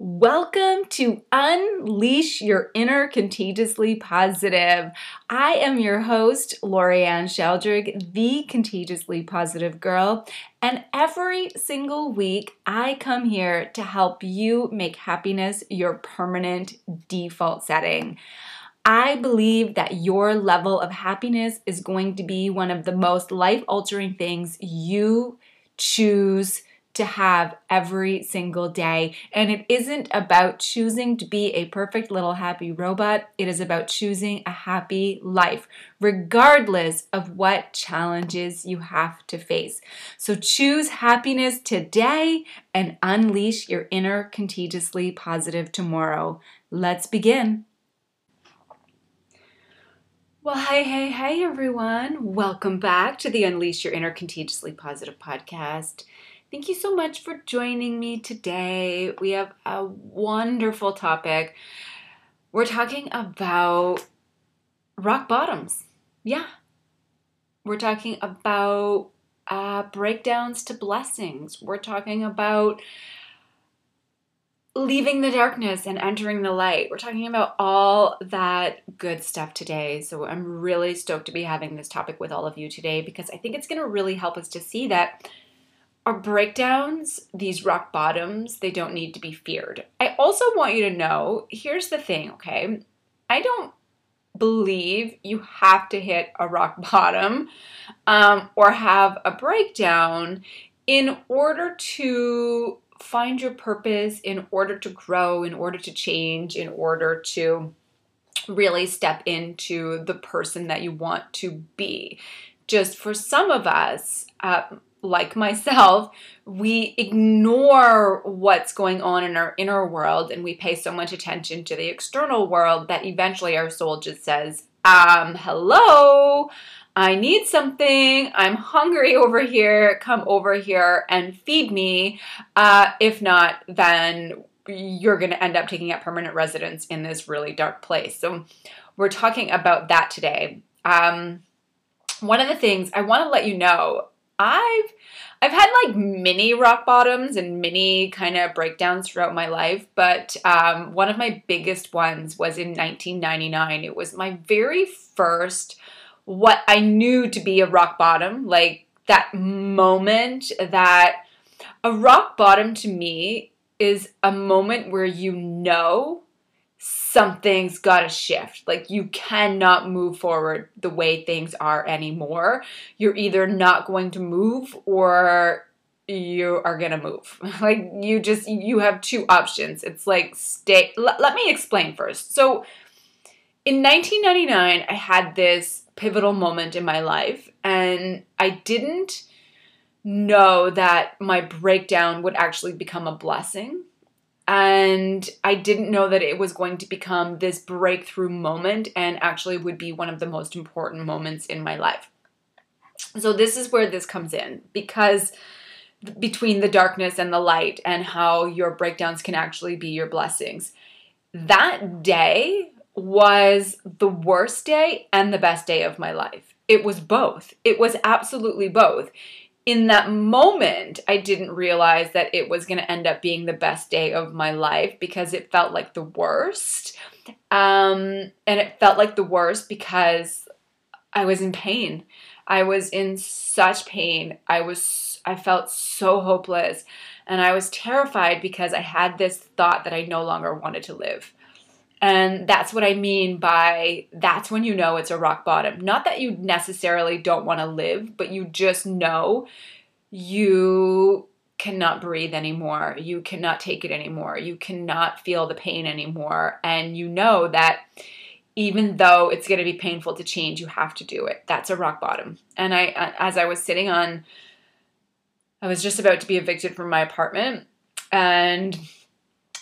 Welcome to Unleash Your Inner Contagiously Positive. I am your host, Lorianne Sheldrick, the Contagiously Positive Girl, and every single week I come here to help you make happiness your permanent default setting. I believe that your level of happiness is going to be one of the most life altering things you choose to have every single day. And it isn't about choosing to be a perfect little happy robot, it is about choosing a happy life, regardless of what challenges you have to face. So choose happiness today and unleash your inner contagiously positive tomorrow. Let's begin. Well, hey, hey, hey, everyone. Welcome back to the Unleash Your Inner Contagiously Positive podcast. Thank you so much for joining me today. We have a wonderful topic. We're talking about rock bottoms. Yeah. We're talking about uh, breakdowns to blessings. We're talking about leaving the darkness and entering the light. We're talking about all that good stuff today. So I'm really stoked to be having this topic with all of you today because I think it's going to really help us to see that our breakdowns, these rock bottoms, they don't need to be feared. I also want you to know here's the thing, okay? I don't believe you have to hit a rock bottom um, or have a breakdown in order to find your purpose, in order to grow, in order to change, in order to really step into the person that you want to be. Just for some of us, uh, like myself, we ignore what's going on in our inner world and we pay so much attention to the external world that eventually our soul just says, um, hello, I need something. I'm hungry over here. Come over here and feed me. Uh, if not, then you're going to end up taking up permanent residence in this really dark place. So, we're talking about that today. Um, one of the things I want to let you know I've I've had like mini rock bottoms and mini kind of breakdowns throughout my life, but um, one of my biggest ones was in 1999. It was my very first what I knew to be a rock bottom, like that moment that a rock bottom to me is a moment where you know something's got to shift. Like you cannot move forward the way things are anymore. You're either not going to move or you are going to move. Like you just you have two options. It's like stay l- let me explain first. So in 1999 I had this pivotal moment in my life and I didn't know that my breakdown would actually become a blessing and I didn't know that it was going to become this breakthrough moment and actually would be one of the most important moments in my life. So, this is where this comes in because between the darkness and the light, and how your breakdowns can actually be your blessings. That day was the worst day and the best day of my life. It was both. It was absolutely both in that moment, I didn't realize that it was going to end up being the best day of my life because it felt like the worst. Um, and it felt like the worst because I was in pain. I was in such pain. I was I felt so hopeless and I was terrified because I had this thought that I no longer wanted to live. And that's what I mean by that's when you know it's a rock bottom. Not that you necessarily don't want to live, but you just know you cannot breathe anymore. You cannot take it anymore. You cannot feel the pain anymore. And you know that even though it's going to be painful to change, you have to do it. That's a rock bottom. And I, as I was sitting on, I was just about to be evicted from my apartment and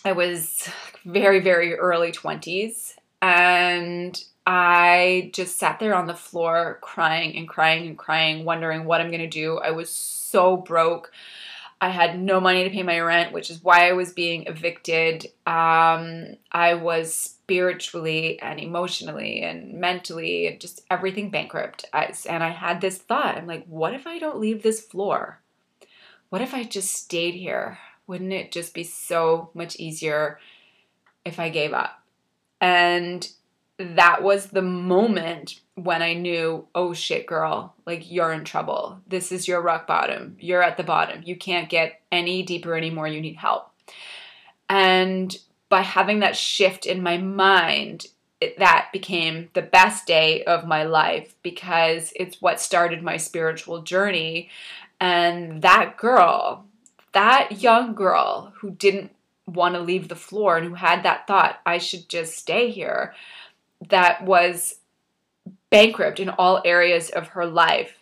I was very, very early 20s. And I just sat there on the floor crying and crying and crying, wondering what I'm going to do. I was so broke. I had no money to pay my rent, which is why I was being evicted. Um, I was spiritually and emotionally and mentally and just everything bankrupt. I, and I had this thought I'm like, what if I don't leave this floor? What if I just stayed here? Wouldn't it just be so much easier if I gave up? And that was the moment when I knew, oh shit, girl, like you're in trouble. This is your rock bottom. You're at the bottom. You can't get any deeper anymore. You need help. And by having that shift in my mind, it, that became the best day of my life because it's what started my spiritual journey. And that girl, that young girl who didn't want to leave the floor and who had that thought, I should just stay here, that was bankrupt in all areas of her life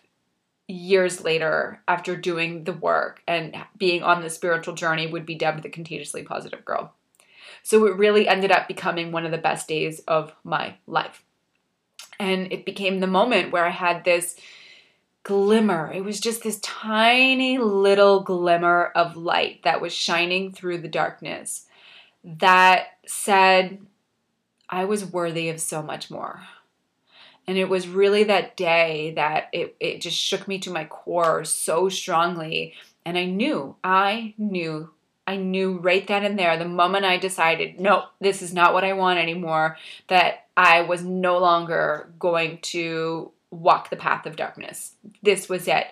years later after doing the work and being on the spiritual journey would be dubbed the contagiously positive girl. So it really ended up becoming one of the best days of my life. And it became the moment where I had this glimmer. It was just this tiny little glimmer of light that was shining through the darkness that said, I was worthy of so much more. And it was really that day that it, it just shook me to my core so strongly. And I knew, I knew, I knew right then and there, the moment I decided, no, this is not what I want anymore, that I was no longer going to walk the path of darkness. This was it.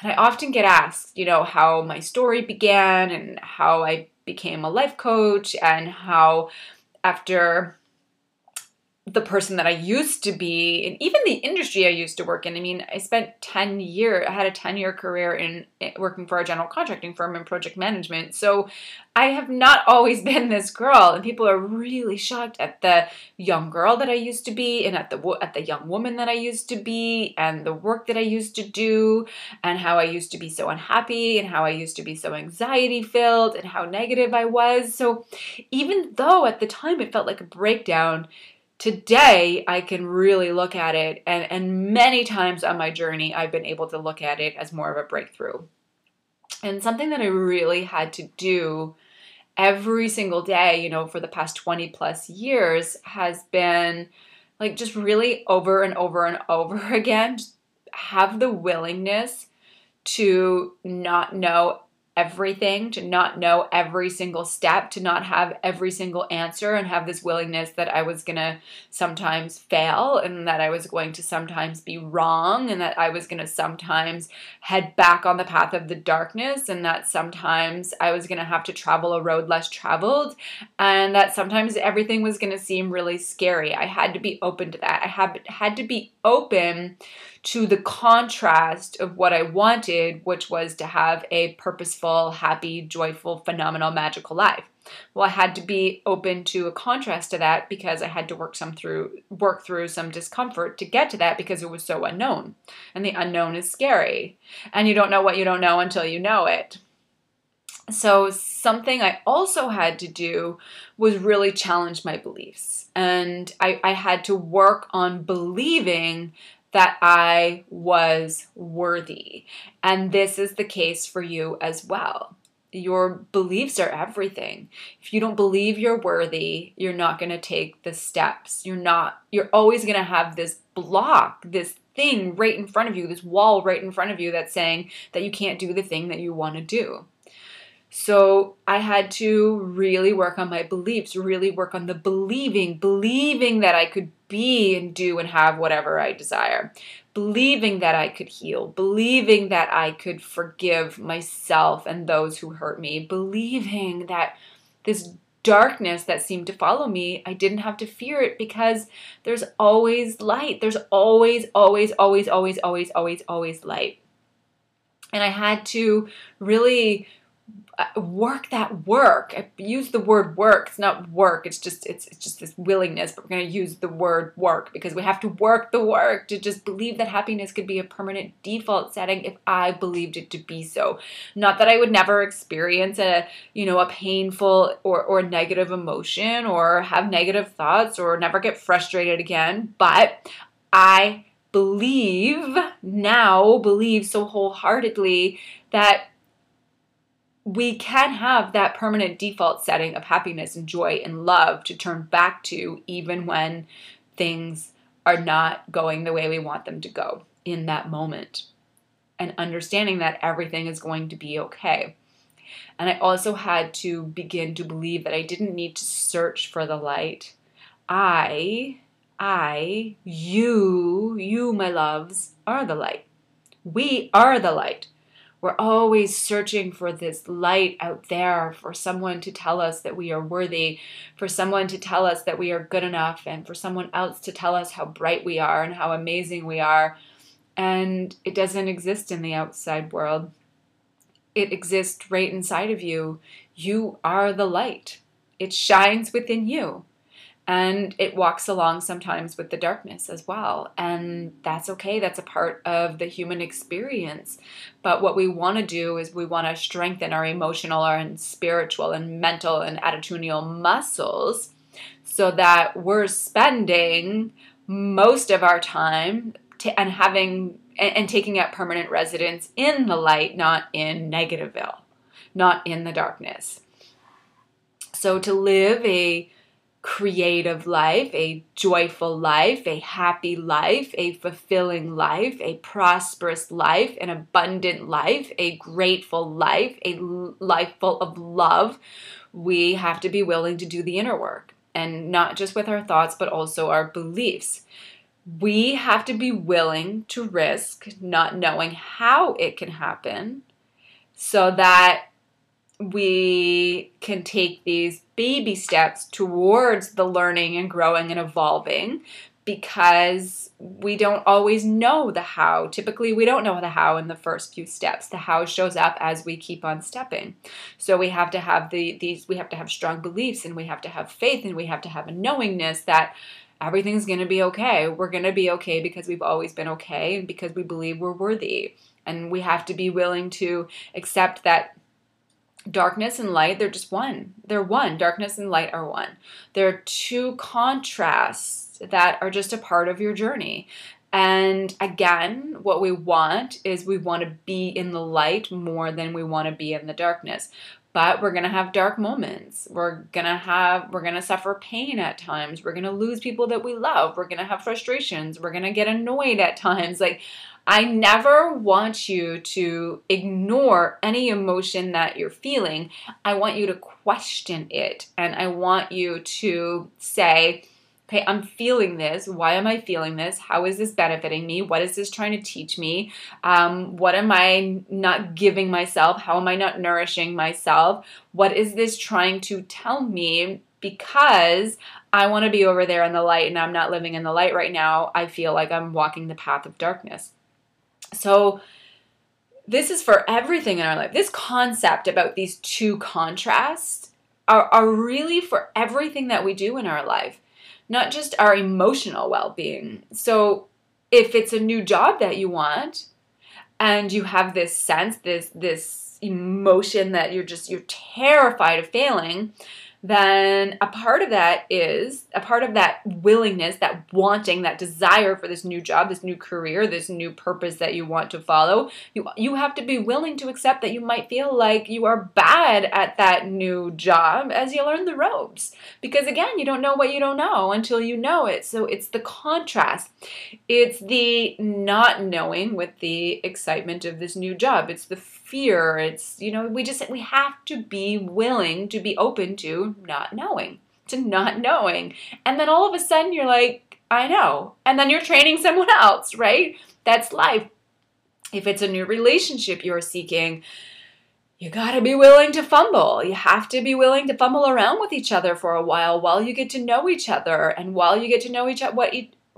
And I often get asked, you know, how my story began and how I became a life coach and how after the person that I used to be, and even the industry I used to work in. I mean, I spent 10 years, I had a 10 year career in eh, working for a general contracting firm in project management. So I have not always been this girl, and people are really shocked at the young girl that I used to be, and at the at the young woman that I used to be, and the work that I used to do, and how I used to be so unhappy, and how I used to be so anxiety filled, and how negative I was. So even though at the time it felt like a breakdown, today I can really look at it, and, and many times on my journey, I've been able to look at it as more of a breakthrough. And something that I really had to do every single day, you know, for the past 20 plus years has been like just really over and over and over again, have the willingness to not know everything, to not know every single step, to not have every single answer, and have this willingness that I was going to sometimes fail and that I was going to sometimes be wrong and that I was going to sometimes head back on the path of the darkness and that sometimes I was going to have to travel a road less traveled and that sometimes everything was going to seem really scary. I had to be open to that. I had, had to be open to the contrast of what I wanted, which was to have a purposeful, happy, joyful, phenomenal, magical life. Well, I had to be open to a contrast to that because I had to work some through work through some discomfort to get to that because it was so unknown. And the unknown is scary. And you don't know what you don't know until you know it. So, something I also had to do was really challenge my beliefs. And I, I had to work on believing that I was worthy. And this is the case for you as well. Your beliefs are everything. If you don't believe you're worthy, you're not going to take the steps. You're not, you're always going to have this block, this thing right in front of you, this wall right in front of you that's saying that you can't do the thing that you want to do. So I had to really work on my beliefs, really work on the believing, believing that I could be and do and have whatever I desire, believing that I could heal, believing that I could forgive myself and those who hurt me, believing that this darkness that seemed to follow me, I didn't have to fear it because there's always light. There's always, always, always, always, always, always, always light. And I had to really Uh, work that work. Use the word work. It's not work. It's just it's, it's just this willingness. But we're going to use the word work because we have to work the work to just believe that happiness could be a permanent default setting if I believed it to be so. Not that I would never experience a you know a painful or or negative emotion or have negative thoughts or never get frustrated again, but I believe now believe so wholeheartedly that we can have that permanent default setting of happiness and joy and love to turn back to even when things are not going the way we want them to go in that moment. And understanding that everything is going to be okay. And I also had to begin to believe that I didn't need to search for the light. I, I, you, you, my loves, are the light. We are the light. We're always searching for this light out there, for someone to tell us that we are worthy, for someone to tell us that we are good enough, and for someone else to tell us how bright we are and how amazing we are. And it doesn't exist in the outside world, it exists right inside of you. You are the light, it shines within you and it walks along sometimes with the darkness as well. And that's okay. That's a part of the human experience. But what we want to do is we want to strengthen our emotional and spiritual and mental and attitudinal muscles so that we're spending most of our time t- and having and, and taking up permanent residence in the light not in negativeville not in the darkness. So to live a creative life, a joyful life, a happy life, a fulfilling life, a prosperous life, an abundant life, a grateful life, a life full of love, we have to be willing to do the inner work. And not just with our thoughts, but also our beliefs. We have to be willing to risk not knowing how it can happen so that we can take these baby steps towards the learning and growing and evolving because we don't always know the how. Typically, we don't know the how in the first few steps. The how shows up as we keep on stepping. So we have to have the these we have to have strong beliefs and we have to have faith and we have to have a knowingness that everything's going to be okay. We're going to be okay because we've always been okay and because we believe we're worthy. And we have to be willing to accept that darkness and light they're just one. They're one. Darkness and light are one. They're two contrasts that are just a part of your journey. And again what we want is we want to be in the light more than we want to be in the darkness. But we're going to have dark moments. We're going to have we're going to suffer pain at times. We're going to lose people that we love. We're going to have frustrations. We're going to get annoyed at times. Like I never want you to ignore any emotion that you're feeling. I want you to question it and I want you to say, okay, I'm feeling this. Why am I feeling this? How is this benefiting me? What is this trying to teach me? Um, what am I not giving myself? How am I not nourishing myself? What is this trying to tell me? Because I want to be over there in the light and I'm not living in the light right now. I feel like I'm walking the path of darkness. So, this is for everything in our life. This concept about these two contrasts are, are really for everything that we do in our life, not just our emotional well being. So, if it's a new job that you want and you have this sense, this, this emotion that you're just, you're terrified of failing, then a part of that is a part of that willingness, that wanting, that desire for this new job, this new career, this new purpose that you want to follow. You you have to be willing to accept that you might feel like you are bad at that new job as you learn the ropes. Because again, you don't know what you don't know until you know it. So it's the contrast. It's the not knowing with the excitement of this new job. It's the fear. It's, you know, we just, we have to be willing to be open to not knowing, to not knowing. And then all of a sudden you're like, I know. And then you're training someone else, right? That's life. If it's a new relationship you're seeking, you got to be willing to fumble. You have to be willing to fumble around with each other for a while while you get to know each other and while you get to know each what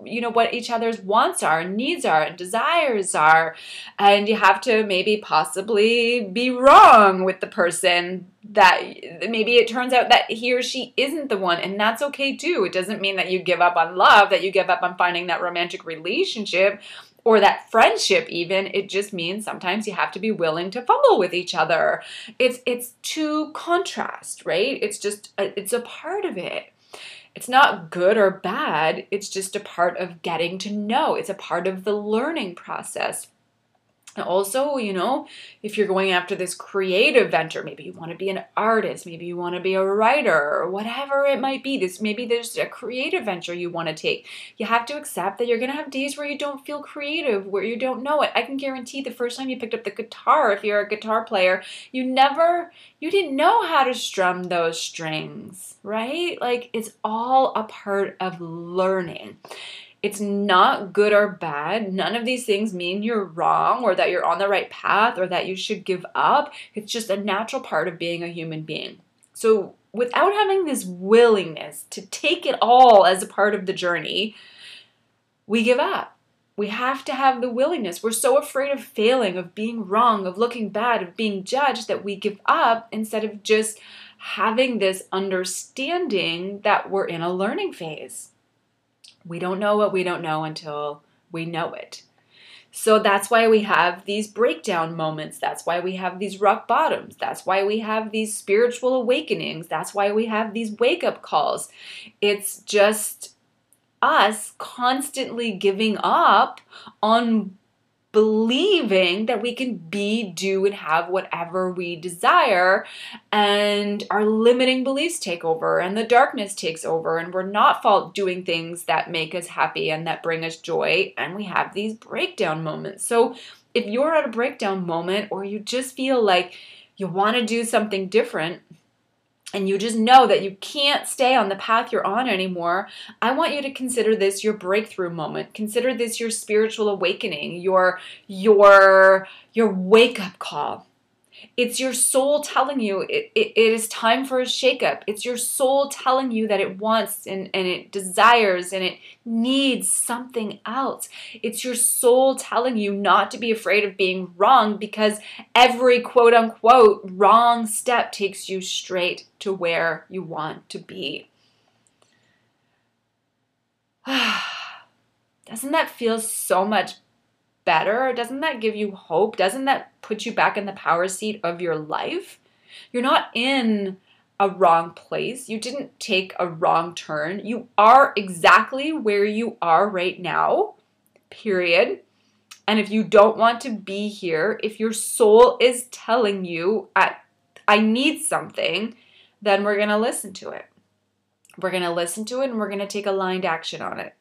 you know what each other's wants are and needs are and desires are. And you have to maybe possibly be wrong with the person that maybe it turns out that he or she isn't the one. And that's okay too. It doesn't mean that you give up on love that you give up on finding that romantic relationship or that friendship even. It just means sometimes you have to be willing to fumble with each other. It's it's two contrast right? It's just a, it's a part of it it's not good or bad, it's just a part of getting to know. It's a part of the learning process. Also, you know, if you're going after this creative venture, maybe you want to be an artist, maybe you want to be a writer, or whatever it might be. This maybe there's a creative venture you want to take. You have to accept that you're going to have days where you don't feel creative, where you don't know it. I can guarantee the first time you picked up the guitar, if you're a guitar player, you never you didn't know how to strum those strings, right? Like it's all a part of learning. It's not good or bad. None of these things mean you're wrong or that you're on the right path or that you should give up. It's just a natural part of being a human being. So, without having this willingness to take it all as a part of the journey, we give up. We have to have the willingness. We're so afraid of failing, of being wrong, of looking bad, of being judged that we give up instead of just having this understanding that we're in a learning phase. We don't know what we don't know until we know it. So that's why we have these breakdown moments. That's why we have these rock bottoms. That's why we have these spiritual awakenings. That's why we have these wake up calls. It's just us constantly giving up on believing that we can be, do, and have whatever we desire, and our limiting beliefs take over, and the darkness takes over, and we're not fault doing things that make us happy and that bring us joy, and we have these breakdown moments. So, if you're at a breakdown moment, or you just feel like you want to do something different, and you just know that you can't stay on the path you're on anymore, I want you to consider this your breakthrough moment. Consider this your spiritual awakening, your your your wake-up call. It's your soul telling you it, it, it is time for a shakeup. It's your soul telling you that it wants and, and it desires and it needs something else. It's your soul telling you not to be afraid of being wrong because every quote unquote wrong step takes you straight to where you want to be. Doesn't that feel so much better? Doesn't that give you hope? Doesn't that put you back in the power seat of your life? You're not in a wrong place. You didn't take a wrong turn. You are exactly where you are right now, period. And if you don't want to be here, if your soul is telling you, I, I need something, then we're going to listen to it. We're going to listen to it and we're going to take aligned action on it.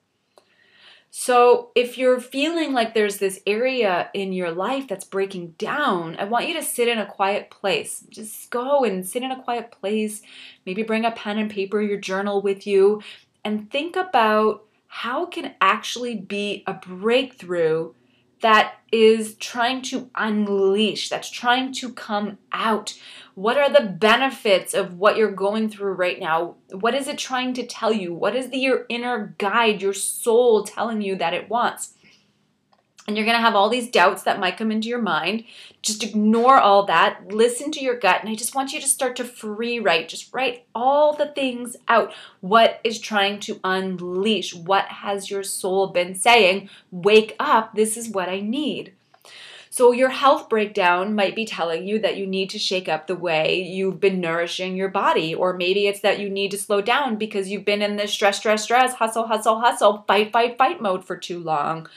So, if you're feeling like there's this area in your life that's breaking down, I want you to sit in a quiet place. Just go and sit in a quiet place. Maybe bring a pen and paper, your journal with you, and think about how can actually be a breakthrough that is trying to unleash, that's trying to come out? What are the benefits of what you're going through right now? What is it trying to tell you? What is the, your inner guide, your soul telling you that it wants? And you're going to have all these doubts that might come into your mind. Just ignore all that. Listen to your gut. And I just want you to start to free write. Just write all the things out. What is trying to unleash? What has your soul been saying? Wake up. This is what I need. So, your health breakdown might be telling you that you need to shake up the way you've been nourishing your body, or maybe it's that you need to slow down because you've been in this stress, stress, stress, hustle, hustle, hustle, fight, fight, fight mode for too long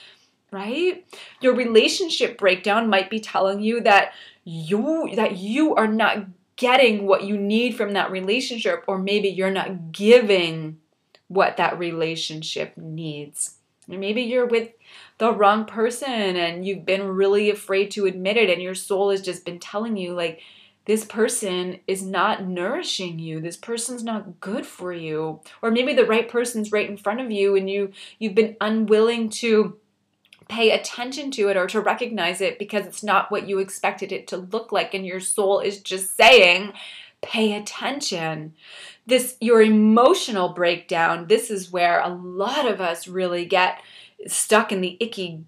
right? Your relationship breakdown might be telling you that you that you are not getting what you need from that relationship or maybe you're not giving what that relationship needs. Or maybe you're with the wrong person and you've been really afraid to admit it and your soul has just been telling you like this person is not nourishing you this person's not good for you or maybe the right person's right in front of you and you you've been unwilling to pay attention to it or to recognize it because it's not what you expected it to look like and your soul is just saying pay attention. This your emotional breakdown this is where a lot of us really get stuck in the icky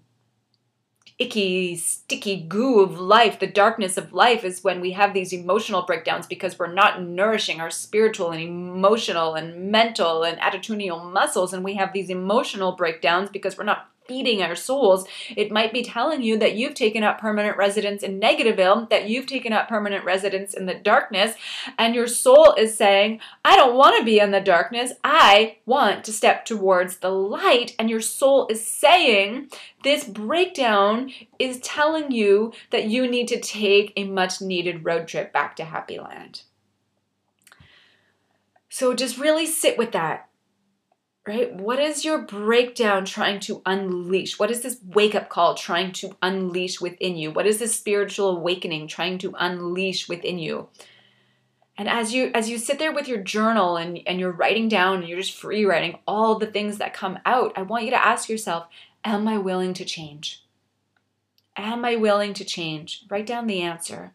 icky sticky goo of life the darkness of life is when we have these emotional breakdowns because we're not nourishing our spiritual and emotional and mental and attitudinal muscles and we have these emotional breakdowns because we're not feeding our souls. It might be telling you that you've taken up permanent residence in Negativeville, that you've taken up permanent residence in the darkness, and your soul is saying, I don't want to be in the darkness. I want to step towards the light. And your soul is saying, this breakdown is telling you that you need to take a much needed road trip back to Happy Land. So just really sit with that right? What is your breakdown trying to unleash? What is this wake up call trying to unleash within you? What is this spiritual awakening trying to unleash within you? And as you as you sit there with your journal and, and you're writing down and you're just free writing all the things that come out, I want you to ask yourself, am I willing to change? Am I willing to change? Write down the answer.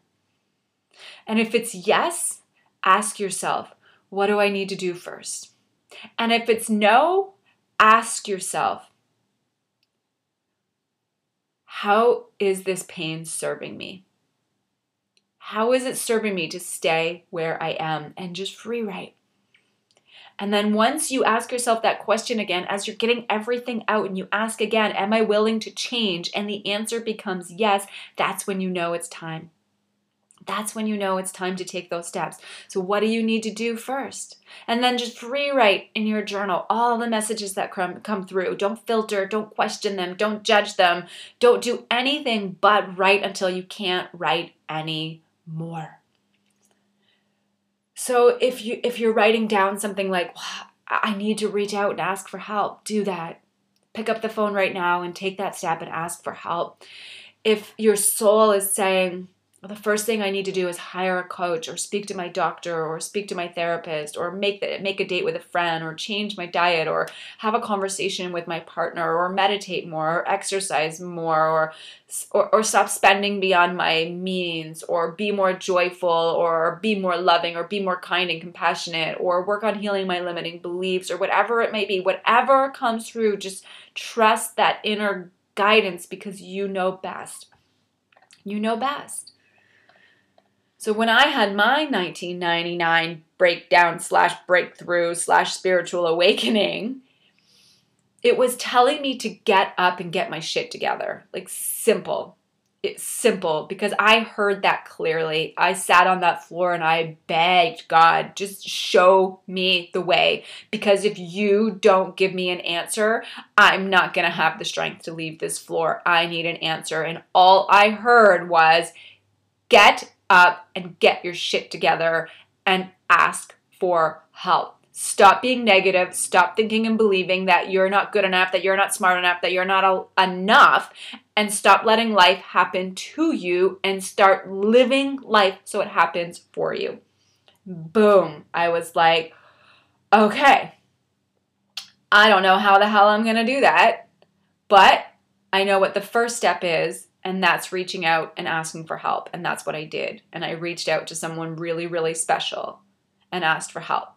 And if it's yes, ask yourself, what do I need to do first? And if it's no, ask yourself, how is this pain serving me? How is it serving me to stay where I am and just free write? And then once you ask yourself that question again, as you're getting everything out and you ask again, Am I willing to change? And the answer becomes yes, that's when you know it's time. That's when you know it's time to take those steps. So, what do you need to do first? And then just rewrite in your journal all the messages that come, come through. Don't filter, don't question them, don't judge them, don't do anything but write until you can't write anymore. So if you if you're writing down something like I need to reach out and ask for help, do that. Pick up the phone right now and take that step and ask for help. If your soul is saying, the first thing I need to do is hire a coach or speak to my doctor or speak to my therapist or make the, make a date with a friend or change my diet or have a conversation with my partner or meditate more or exercise more or or, or stop spending beyond my means or be more joyful or be more loving or be more kind and compassionate or work on healing my limiting beliefs or whatever it may be. Whatever comes through just trust that inner guidance because you know best. You know best so when I had my 1999 breakdown slash breakthrough slash spiritual awakening, it was telling me to get up and get my shit together. Like simple. It's simple because I heard that clearly. I sat on that floor and I begged God, just show me the way. Because if you don't give me an answer, I'm not going to have the strength to leave this floor. I need an answer. And all I heard was, get up and get your shit together and ask for help. Stop being negative. Stop thinking and believing that you're not good enough, that you're not smart enough, that you're not enough, and stop letting life happen to you and start living life so it happens for you. Boom. I was like, okay, I don't know how the hell I'm going to do that, but I know what the first step is, and that's reaching out and asking for help. And that's what I did. And I reached out to someone really, really special and asked for help.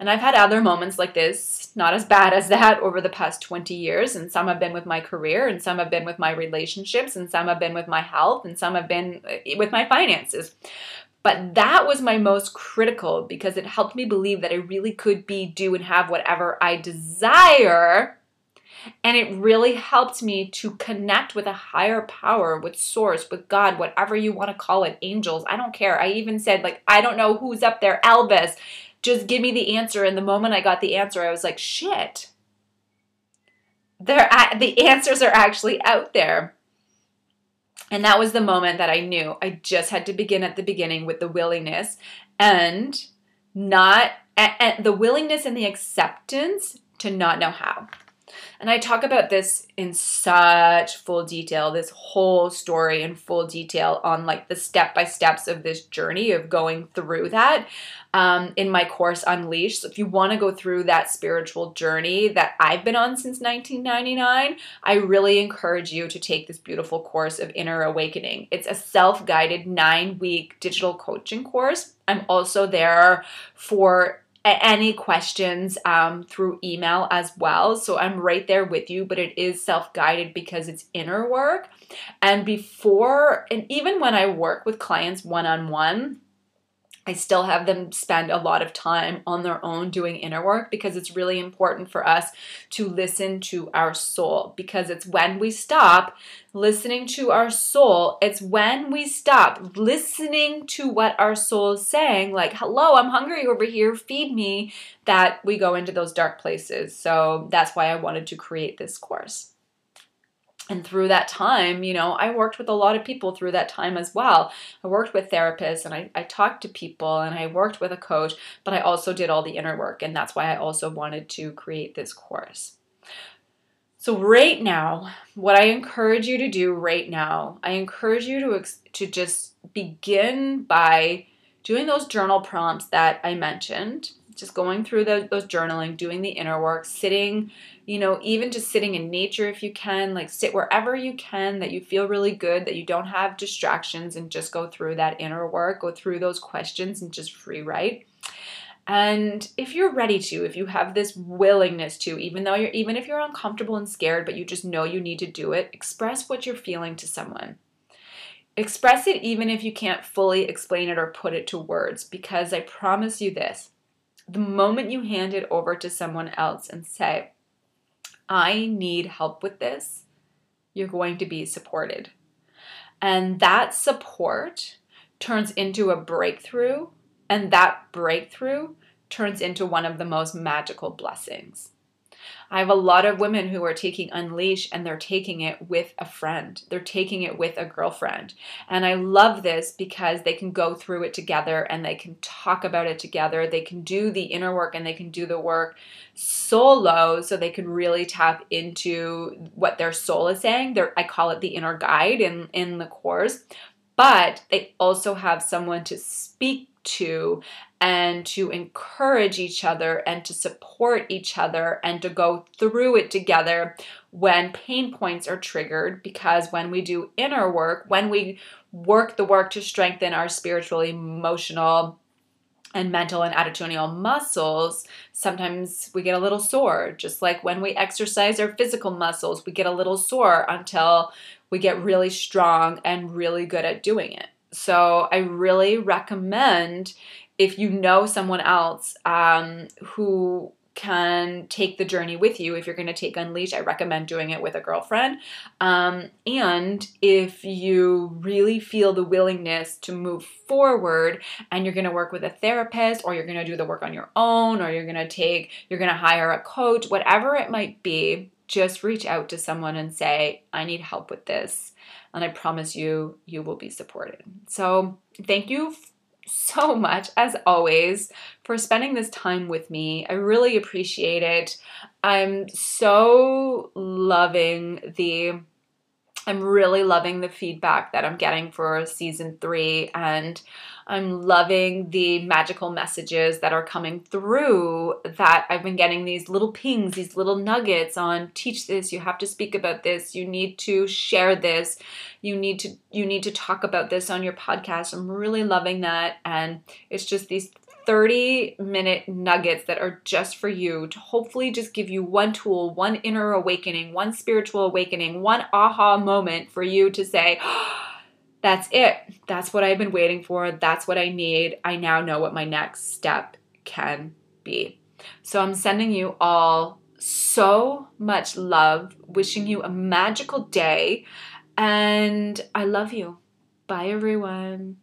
And I've had other moments like this, not as bad as that, over the past 20 years. And some have been with my career, and some have been with my relationships, and some have been with my health, and some have been uh, with my finances. But that was my most critical because it helped me believe that I really could be, do, and have whatever I desire and it really helped me to connect with a higher power, with source, with God, whatever you want to call it, angels. I don't care. I even said, like, I don't know who's up there, Elvis. Just give me the answer. And the moment I got the answer, I was like, shit. There, the answers are actually out there. And that was the moment that I knew I just had to begin at the beginning with the willingness and not and, the willingness and the acceptance to not know how. And I talk about this in such full detail, this whole story in full detail on like the step by steps of this journey of going through that um, in my course Unleashed. So if you want to go through that spiritual journey that I've been on since 1999, I really encourage you to take this beautiful course of Inner Awakening. It's a self guided nine week digital coaching course. I'm also there for any questions um, through email as well. So I'm right there with you, but it is self guided because it's inner work. And before, and even when I work with clients one on one, I still have them spend a lot of time on their own doing inner work because it's really important for us to listen to our soul. Because it's when we stop listening to our soul, it's when we stop listening to what our soul is saying, like, hello, I'm hungry over here, feed me, that we go into those dark places. So that's why I wanted to create this course and through that time, you know, I worked with a lot of people through that time as well. I worked with therapists and I, I talked to people and I worked with a coach, but I also did all the inner work. And that's why I also wanted to create this course. So right now, what I encourage you to do right now, I encourage you to to just begin by doing those journal prompts that I mentioned just going through the, those journaling, doing the inner work, sitting, you know, even just sitting in nature if you can, like sit wherever you can that you feel really good, that you don't have distractions, and just go through that inner work, go through those questions and just free write. And if you're ready to, if you have this willingness to, even though you're even if you're uncomfortable and scared, but you just know you need to do it, express what you're feeling to someone. Express it even if you can't fully explain it or put it to words, because I promise you this the moment you hand it over to someone else and say, I need help with this, you're going to be supported. And that support turns into a breakthrough, and that breakthrough turns into one of the most magical blessings. I have a lot of women who are taking Unleash and they're taking it with a friend. They're taking it with a girlfriend. And I love this because they can go through it together and they can talk about it together. They can do the inner work and they can do the work solo so they can really tap into what their soul is saying. I call it the inner guide in, in the course. But they also have someone to speak to and to encourage each other and to support each other and to go through it together when pain points are triggered. Because when we do inner work, when we work the work to strengthen our spiritual, emotional, and mental and attitudinal muscles, sometimes we get a little sore. Just like when we exercise our physical muscles, we get a little sore until we get really strong and really good at doing it. So I really recommend if you know someone else um, who can take the journey with you if you're going to take unleash i recommend doing it with a girlfriend. Um, and if you really feel the willingness to move forward and you're going to work with a therapist or you're going to do the work on your own or you're going to take you're going to hire a coach whatever it might be just reach out to someone and say i need help with this and I promise you, you will be supported. So, thank you so much, as always, for spending this time with me. I really appreciate it. I'm so loving the. I'm really loving the feedback that I'm getting for season three, and I'm loving the magical messages that are coming through that I've been getting these little pings, these little nuggets on teach this, you have to speak about this, you need to share this, you need to you need to talk about this on your podcast. I'm really loving that and it's just these 30 minute nuggets that are just for you to hopefully just give you one tool, one inner awakening, one spiritual awakening, one aha moment for you to say, oh, that's it. That's what I've been waiting for. That's what I need. I now know what my next step can be. So I'm sending you all so much love, wishing you a magical day, and I love you. Bye, everyone.